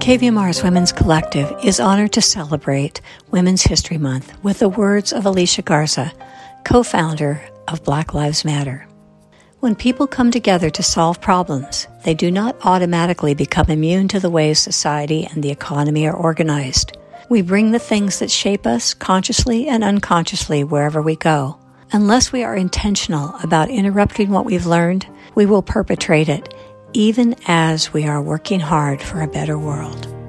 KVMR's Women's Collective is honored to celebrate Women's History Month with the words of Alicia Garza, co founder of Black Lives Matter. When people come together to solve problems, they do not automatically become immune to the ways society and the economy are organized. We bring the things that shape us consciously and unconsciously wherever we go. Unless we are intentional about interrupting what we've learned, we will perpetrate it even as we are working hard for a better world.